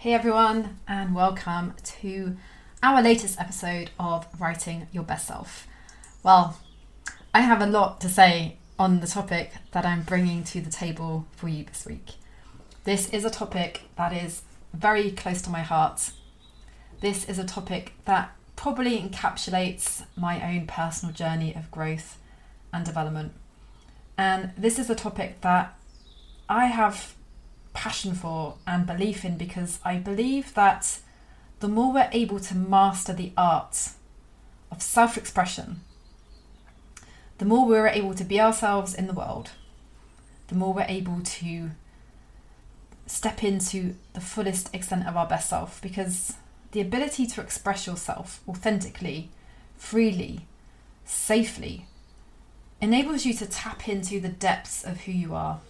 Hey everyone, and welcome to our latest episode of Writing Your Best Self. Well, I have a lot to say on the topic that I'm bringing to the table for you this week. This is a topic that is very close to my heart. This is a topic that probably encapsulates my own personal journey of growth and development. And this is a topic that I have passion for and belief in because I believe that the more we're able to master the art of self expression, the more we're able to be ourselves in the world, the more we're able to step into the fullest extent of our best self. Because the ability to express yourself authentically, freely, safely enables you to tap into the depths of who you are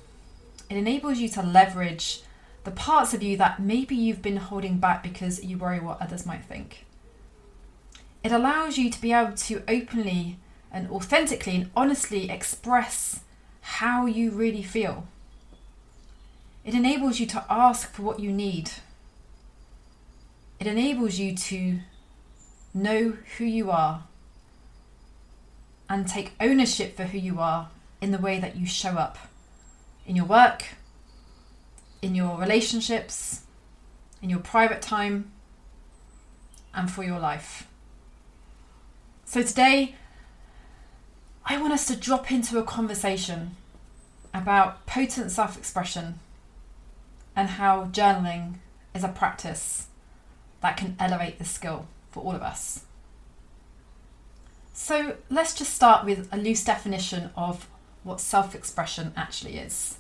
it enables you to leverage the parts of you that maybe you've been holding back because you worry what others might think. It allows you to be able to openly and authentically and honestly express how you really feel. It enables you to ask for what you need. It enables you to know who you are and take ownership for who you are in the way that you show up in your work, in your relationships, in your private time, and for your life. So today, I want us to drop into a conversation about potent self expression and how journaling is a practice that can elevate the skill for all of us. So let's just start with a loose definition of what self expression actually is.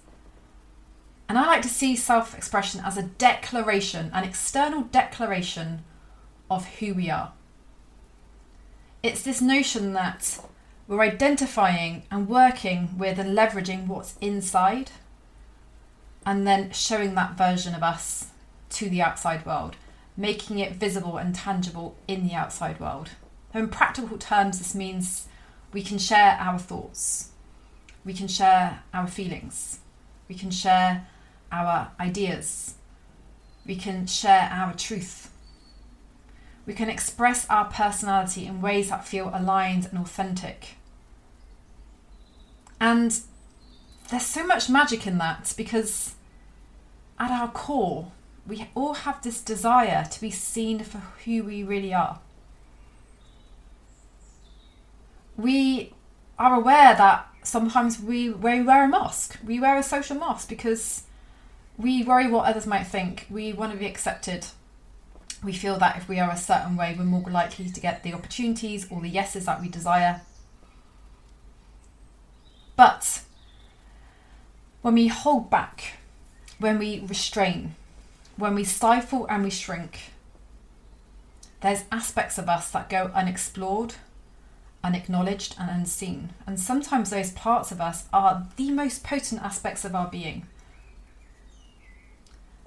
And I like to see self expression as a declaration, an external declaration of who we are. It's this notion that we're identifying and working with and leveraging what's inside and then showing that version of us to the outside world, making it visible and tangible in the outside world. in practical terms, this means we can share our thoughts, we can share our feelings, we can share our ideas. We can share our truth. We can express our personality in ways that feel aligned and authentic. And there's so much magic in that because at our core, we all have this desire to be seen for who we really are. We are aware that sometimes we, we wear a mask, we wear a social mask because we worry what others might think. We want to be accepted. We feel that if we are a certain way, we're more likely to get the opportunities or the yeses that we desire. But when we hold back, when we restrain, when we stifle and we shrink, there's aspects of us that go unexplored, unacknowledged, and unseen. And sometimes those parts of us are the most potent aspects of our being.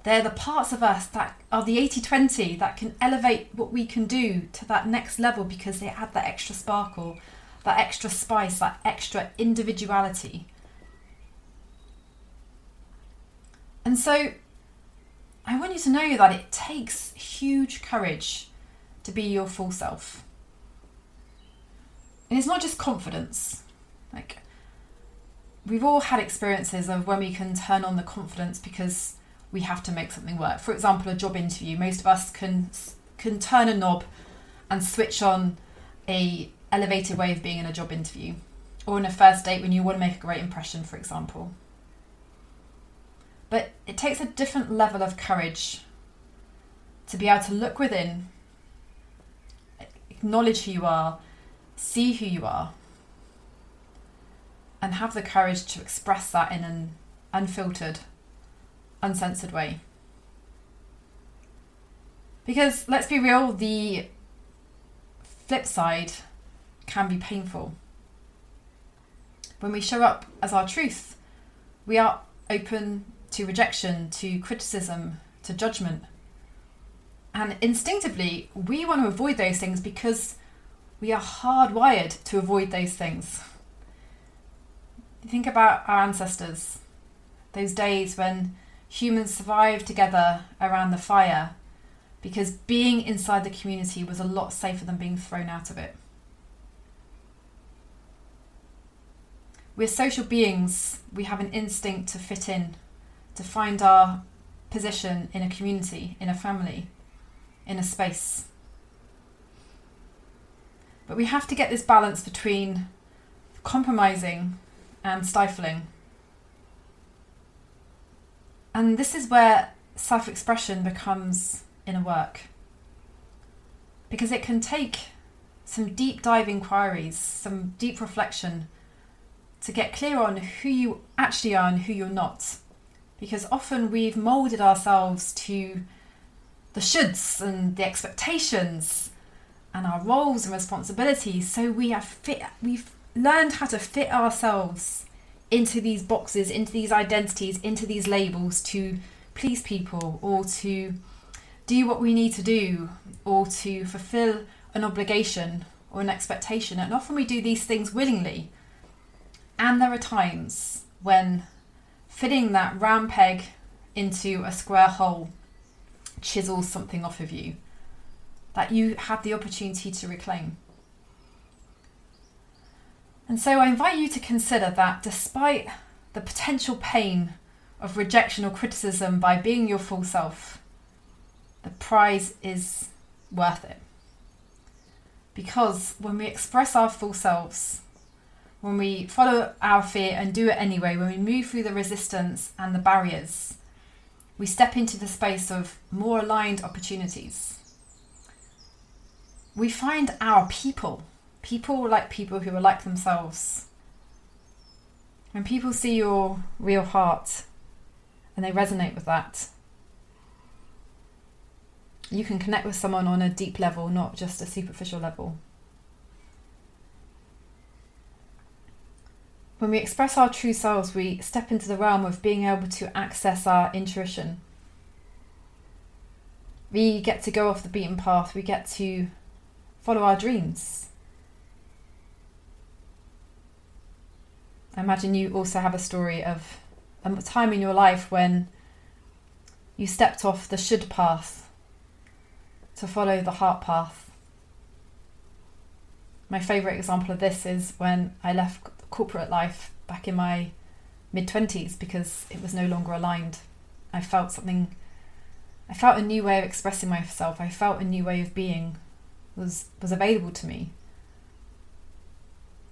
They're the parts of us that are the 80 20 that can elevate what we can do to that next level because they add that extra sparkle, that extra spice, that extra individuality. And so I want you to know that it takes huge courage to be your full self. And it's not just confidence. Like, we've all had experiences of when we can turn on the confidence because we have to make something work. For example, a job interview. Most of us can can turn a knob and switch on a elevated way of being in a job interview, or in a first date when you want to make a great impression, for example. But it takes a different level of courage to be able to look within, acknowledge who you are, see who you are, and have the courage to express that in an unfiltered, uncensored way. Because let's be real, the flip side can be painful. When we show up as our truth, we are open to rejection, to criticism, to judgment. And instinctively, we want to avoid those things because we are hardwired to avoid those things. Think about our ancestors, those days when humans survived together around the fire because being inside the community was a lot safer than being thrown out of it. We're social beings, we have an instinct to fit in, to find our position in a community, in a family, in a space. But we have to get this balance between compromising and stifling. And this is where self expression becomes in a work. Because it can take some deep dive inquiries, some deep reflection to get clear on who you actually are and who you're not. Because often we've moulded ourselves to the shoulds and the expectations and our roles and responsibilities. So we have fit we've learned how to fit ourselves into these boxes, into these identities, into these labels to please people or to do what we need to do or to fulfill an obligation or an expectation. And often we do these things willingly. And there are times when fitting that round peg into a square hole chisels something off of you that you have the opportunity to reclaim. And so I invite you to consider that despite the potential pain of rejection or criticism by being your full self, the prize is worth it. Because when we express our full selves, when we follow our fear and do it anyway, when we move through the resistance and the barriers, we step into the space of more aligned opportunities. We find our people, people like people who are like themselves. When people see your real heart and they resonate with that, you can connect with someone on a deep level, not just a superficial level. When we express our true selves, we step into the realm of being able to access our intuition. We get to go off the beaten path, we get to follow our dreams. I imagine you also have a story of a time in your life when you stepped off the should path to follow the heart path. My favourite example of this is when I left corporate life back in my mid 20s because it was no longer aligned. I felt something, I felt a new way of expressing myself, I felt a new way of being was, was available to me.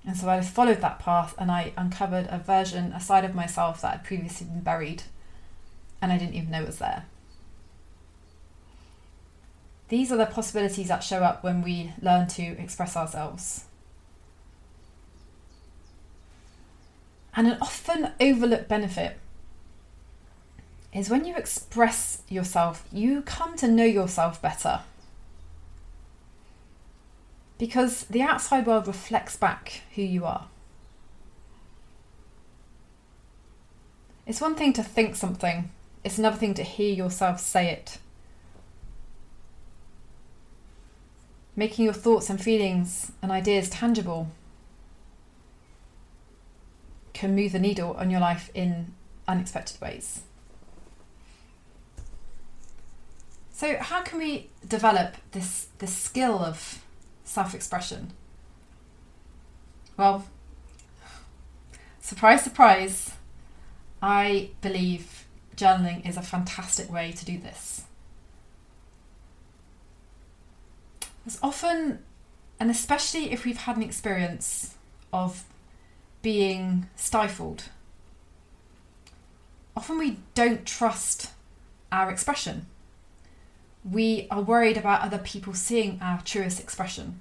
And so I followed that path and I uncovered a version, a side of myself that had previously been buried and I didn't even know was there. These are the possibilities that show up when we learn to express ourselves. And an often overlooked benefit is when you express yourself, you come to know yourself better. Because the outside world reflects back who you are. It's one thing to think something, it's another thing to hear yourself say it. making your thoughts and feelings and ideas tangible can move the needle on your life in unexpected ways. So, how can we develop this, this skill of self expression? Well, surprise, surprise, I believe journaling is a fantastic way to do this. There's often, and especially if we've had an experience of being stifled, often we don't trust our expression. We are worried about other people seeing our truest expression.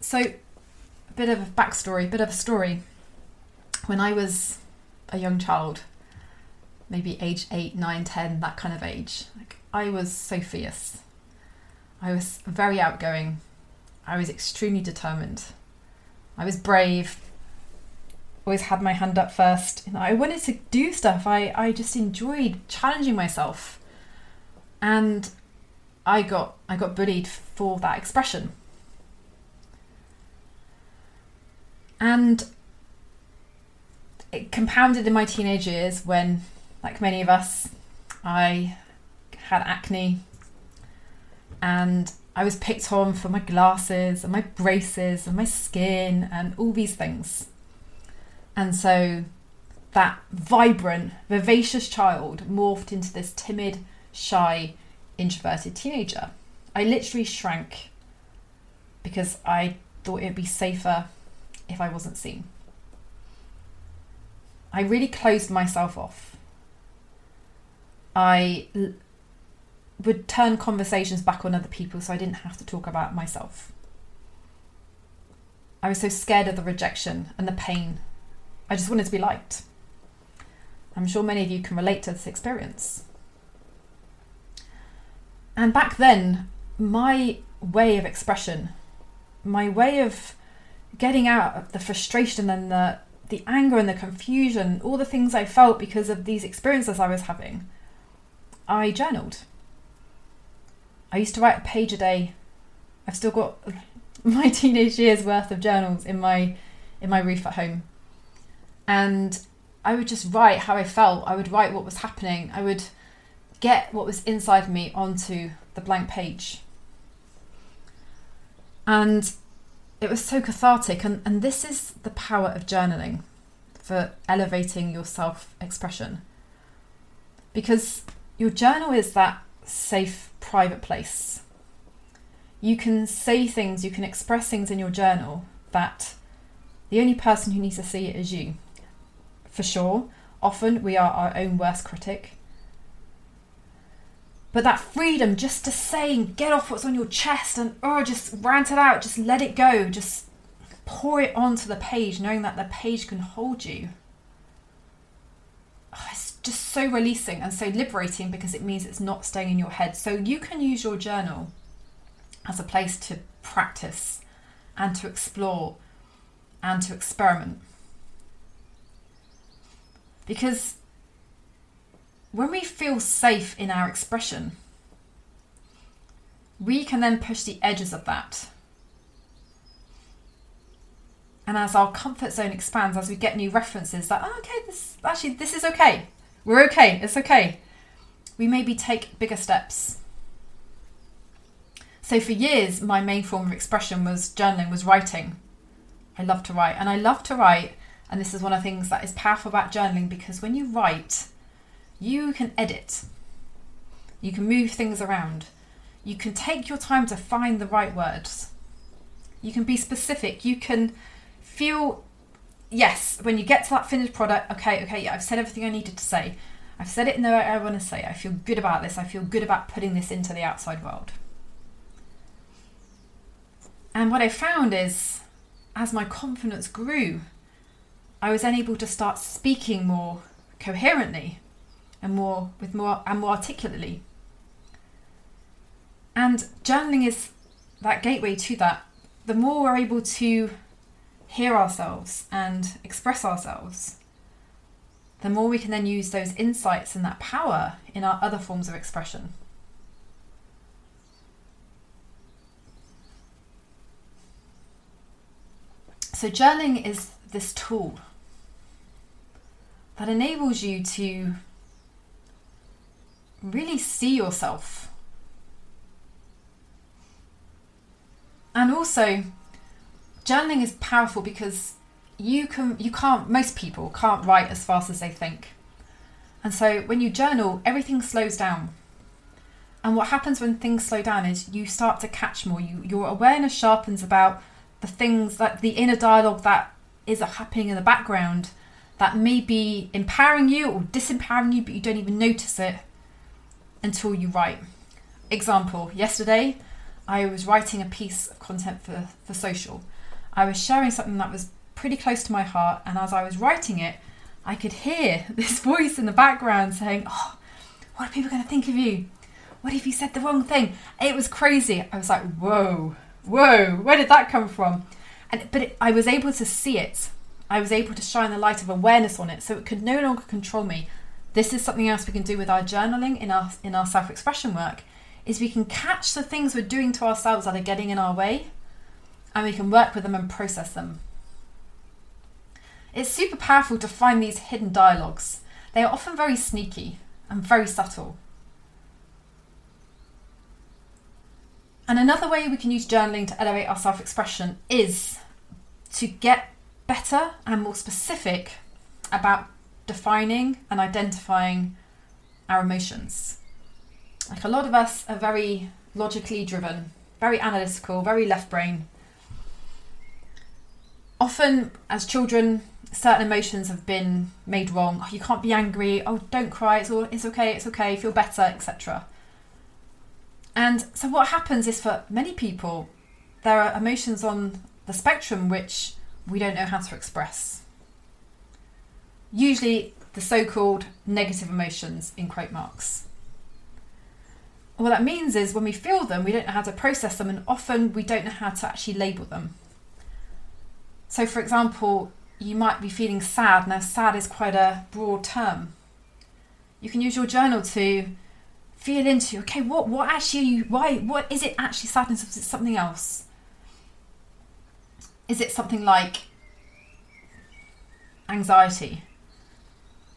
So, a bit of a backstory, a bit of a story. when I was a young child, maybe age 8, 9, 10, that kind of age, like I was so fierce. I was very outgoing. I was extremely determined. I was brave. Always had my hand up first. You know, I wanted to do stuff. I, I just enjoyed challenging myself. And I got I got bullied for that expression. And it compounded in my teenage years when, like many of us, I had acne and I was picked on for my glasses and my braces and my skin and all these things. And so that vibrant, vivacious child morphed into this timid, shy, introverted teenager. I literally shrank because I thought it would be safer if I wasn't seen. I really closed myself off. I l- would turn conversations back on other people so I didn't have to talk about myself. I was so scared of the rejection and the pain. I just wanted to be liked. I'm sure many of you can relate to this experience. And back then, my way of expression, my way of getting out of the frustration and the the anger and the confusion, all the things I felt because of these experiences I was having, I journaled. I used to write a page a day. I've still got my teenage years worth of journals in my in my roof at home. And I would just write how I felt. I would write what was happening. I would get what was inside me onto the blank page. And it was so cathartic and, and this is the power of journaling for elevating your self expression because your journal is that safe private place you can say things you can express things in your journal that the only person who needs to see it is you for sure often we are our own worst critic but that freedom just to say and get off what's on your chest and oh just rant it out, just let it go, just pour it onto the page, knowing that the page can hold you. Oh, it's just so releasing and so liberating because it means it's not staying in your head. So you can use your journal as a place to practice and to explore and to experiment. Because when we feel safe in our expression, we can then push the edges of that. And as our comfort zone expands, as we get new references, that oh, okay, this actually this is okay. We're okay. It's okay. We maybe take bigger steps. So for years, my main form of expression was journaling, was writing. I love to write, and I love to write. And this is one of the things that is powerful about journaling because when you write, you can edit, you can move things around, you can take your time to find the right words, you can be specific, you can feel yes when you get to that finished product okay okay yeah i've said everything i needed to say. I've said it in the way i want to say. I feel good about this. I feel good about putting this into the outside world. And what i found is as my confidence grew i was then able to start speaking more coherently and more with more and more articulately. And journaling is that gateway to that. The more we're able to hear ourselves and express ourselves, the more we can then use those insights and that power in our other forms of expression. So, journaling is this tool that enables you to really see yourself. And also, journaling is powerful because you can you can't most people can't write as fast as they think. And so when you journal, everything slows down. And what happens when things slow down is you start to catch more. You your awareness sharpens about the things like the inner dialogue that is happening in the background that may be empowering you or disempowering you, but you don't even notice it until you write. Example, yesterday I was writing a piece of content for, for social. I was sharing something that was pretty close to my heart. And as I was writing it, I could hear this voice in the background saying, Oh, what are people going to think of you? What if you said the wrong thing? It was crazy. I was like, Whoa, whoa, where did that come from? And but it, I was able to see it. I was able to shine the light of awareness on it, so it could no longer control me. This is something else we can do with our journaling in our in our self-expression work. Is we can catch the things we're doing to ourselves that are getting in our way, and we can work with them and process them. It's super powerful to find these hidden dialogues. They are often very sneaky and very subtle. And another way we can use journaling to elevate our self expression is to get better and more specific about defining and identifying our emotions. Like a lot of us are very logically driven, very analytical, very left brain. Often, as children, certain emotions have been made wrong. Oh, you can't be angry. Oh, don't cry. It's all. It's okay. It's okay. Feel better, etc. And so, what happens is for many people, there are emotions on the spectrum which we don't know how to express. Usually, the so called negative emotions, in quote marks. What that means is when we feel them, we don't know how to process them, and often we don't know how to actually label them. So, for example, you might be feeling sad. Now, sad is quite a broad term. You can use your journal to feel into okay, what what actually why what is it actually sadness? Is it something else? Is it something like anxiety?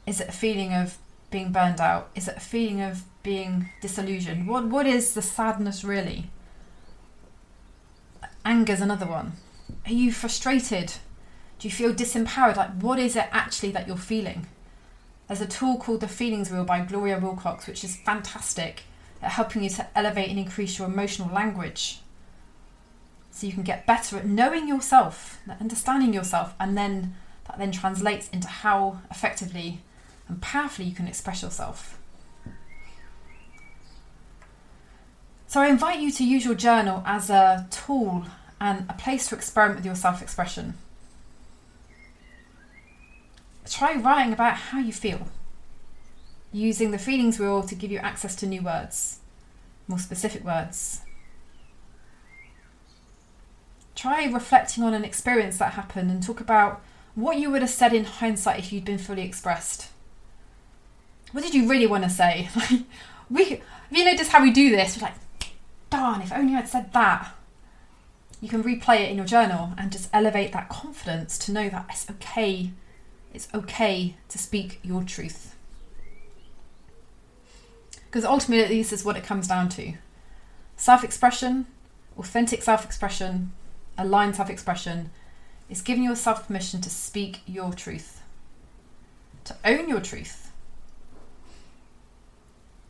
Is it a feeling of being burned out? Is it a feeling of being disillusioned? What what is the sadness really? Anger's another one. Are you frustrated? Do you feel disempowered? Like, what is it actually that you're feeling? There's a tool called the Feelings Wheel by Gloria Wilcox, which is fantastic at helping you to elevate and increase your emotional language. So you can get better at knowing yourself, understanding yourself, and then that then translates into how effectively and powerfully you can express yourself. So I invite you to use your journal as a tool and a place to experiment with your self expression try writing about how you feel, using the feelings wheel to give you access to new words, more specific words. Try reflecting on an experience that happened and talk about what you would have said in hindsight if you'd been fully expressed. What did you really want to say? we, have you noticed how we do this? We're like, darn, if only I'd said that. You can replay it in your journal and just elevate that confidence to know that it's okay it's okay to speak your truth. Because ultimately, this is what it comes down to self expression, authentic self expression, aligned self expression is giving yourself permission to speak your truth, to own your truth,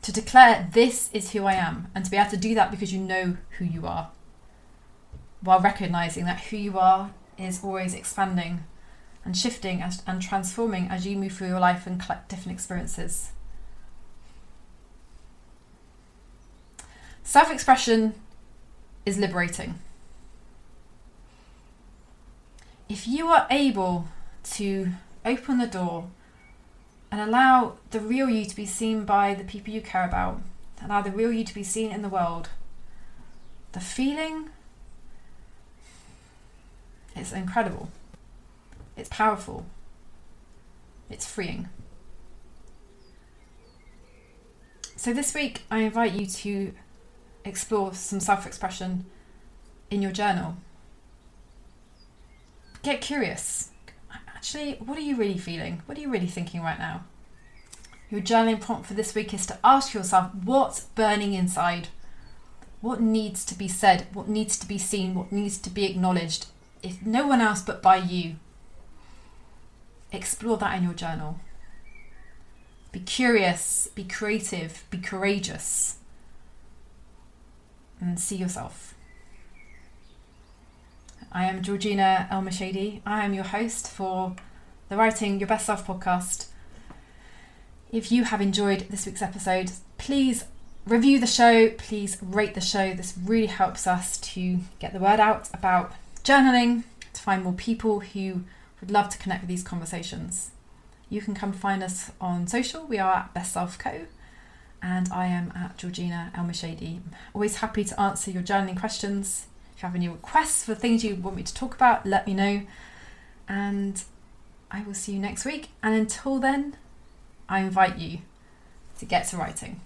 to declare, This is who I am, and to be able to do that because you know who you are, while recognizing that who you are is always expanding and shifting and transforming as you move through your life and collect different experiences. Self expression is liberating. If you are able to open the door and allow the real you to be seen by the people you care about, allow the real you to be seen in the world, the feeling is incredible. It's powerful. It's freeing. So, this week, I invite you to explore some self expression in your journal. Get curious. Actually, what are you really feeling? What are you really thinking right now? Your journaling prompt for this week is to ask yourself what's burning inside? What needs to be said? What needs to be seen? What needs to be acknowledged? If no one else but by you. Explore that in your journal. Be curious, be creative, be courageous, and see yourself. I am Georgina Elmashady. I am your host for the Writing Your Best Self podcast. If you have enjoyed this week's episode, please review the show, please rate the show. This really helps us to get the word out about journaling, to find more people who We'd love to connect with these conversations. You can come find us on social. We are at Best Self Co. And I am at Georgina Elmashady. Always happy to answer your journaling questions. If you have any requests for things you want me to talk about, let me know. And I will see you next week. And until then, I invite you to get to writing.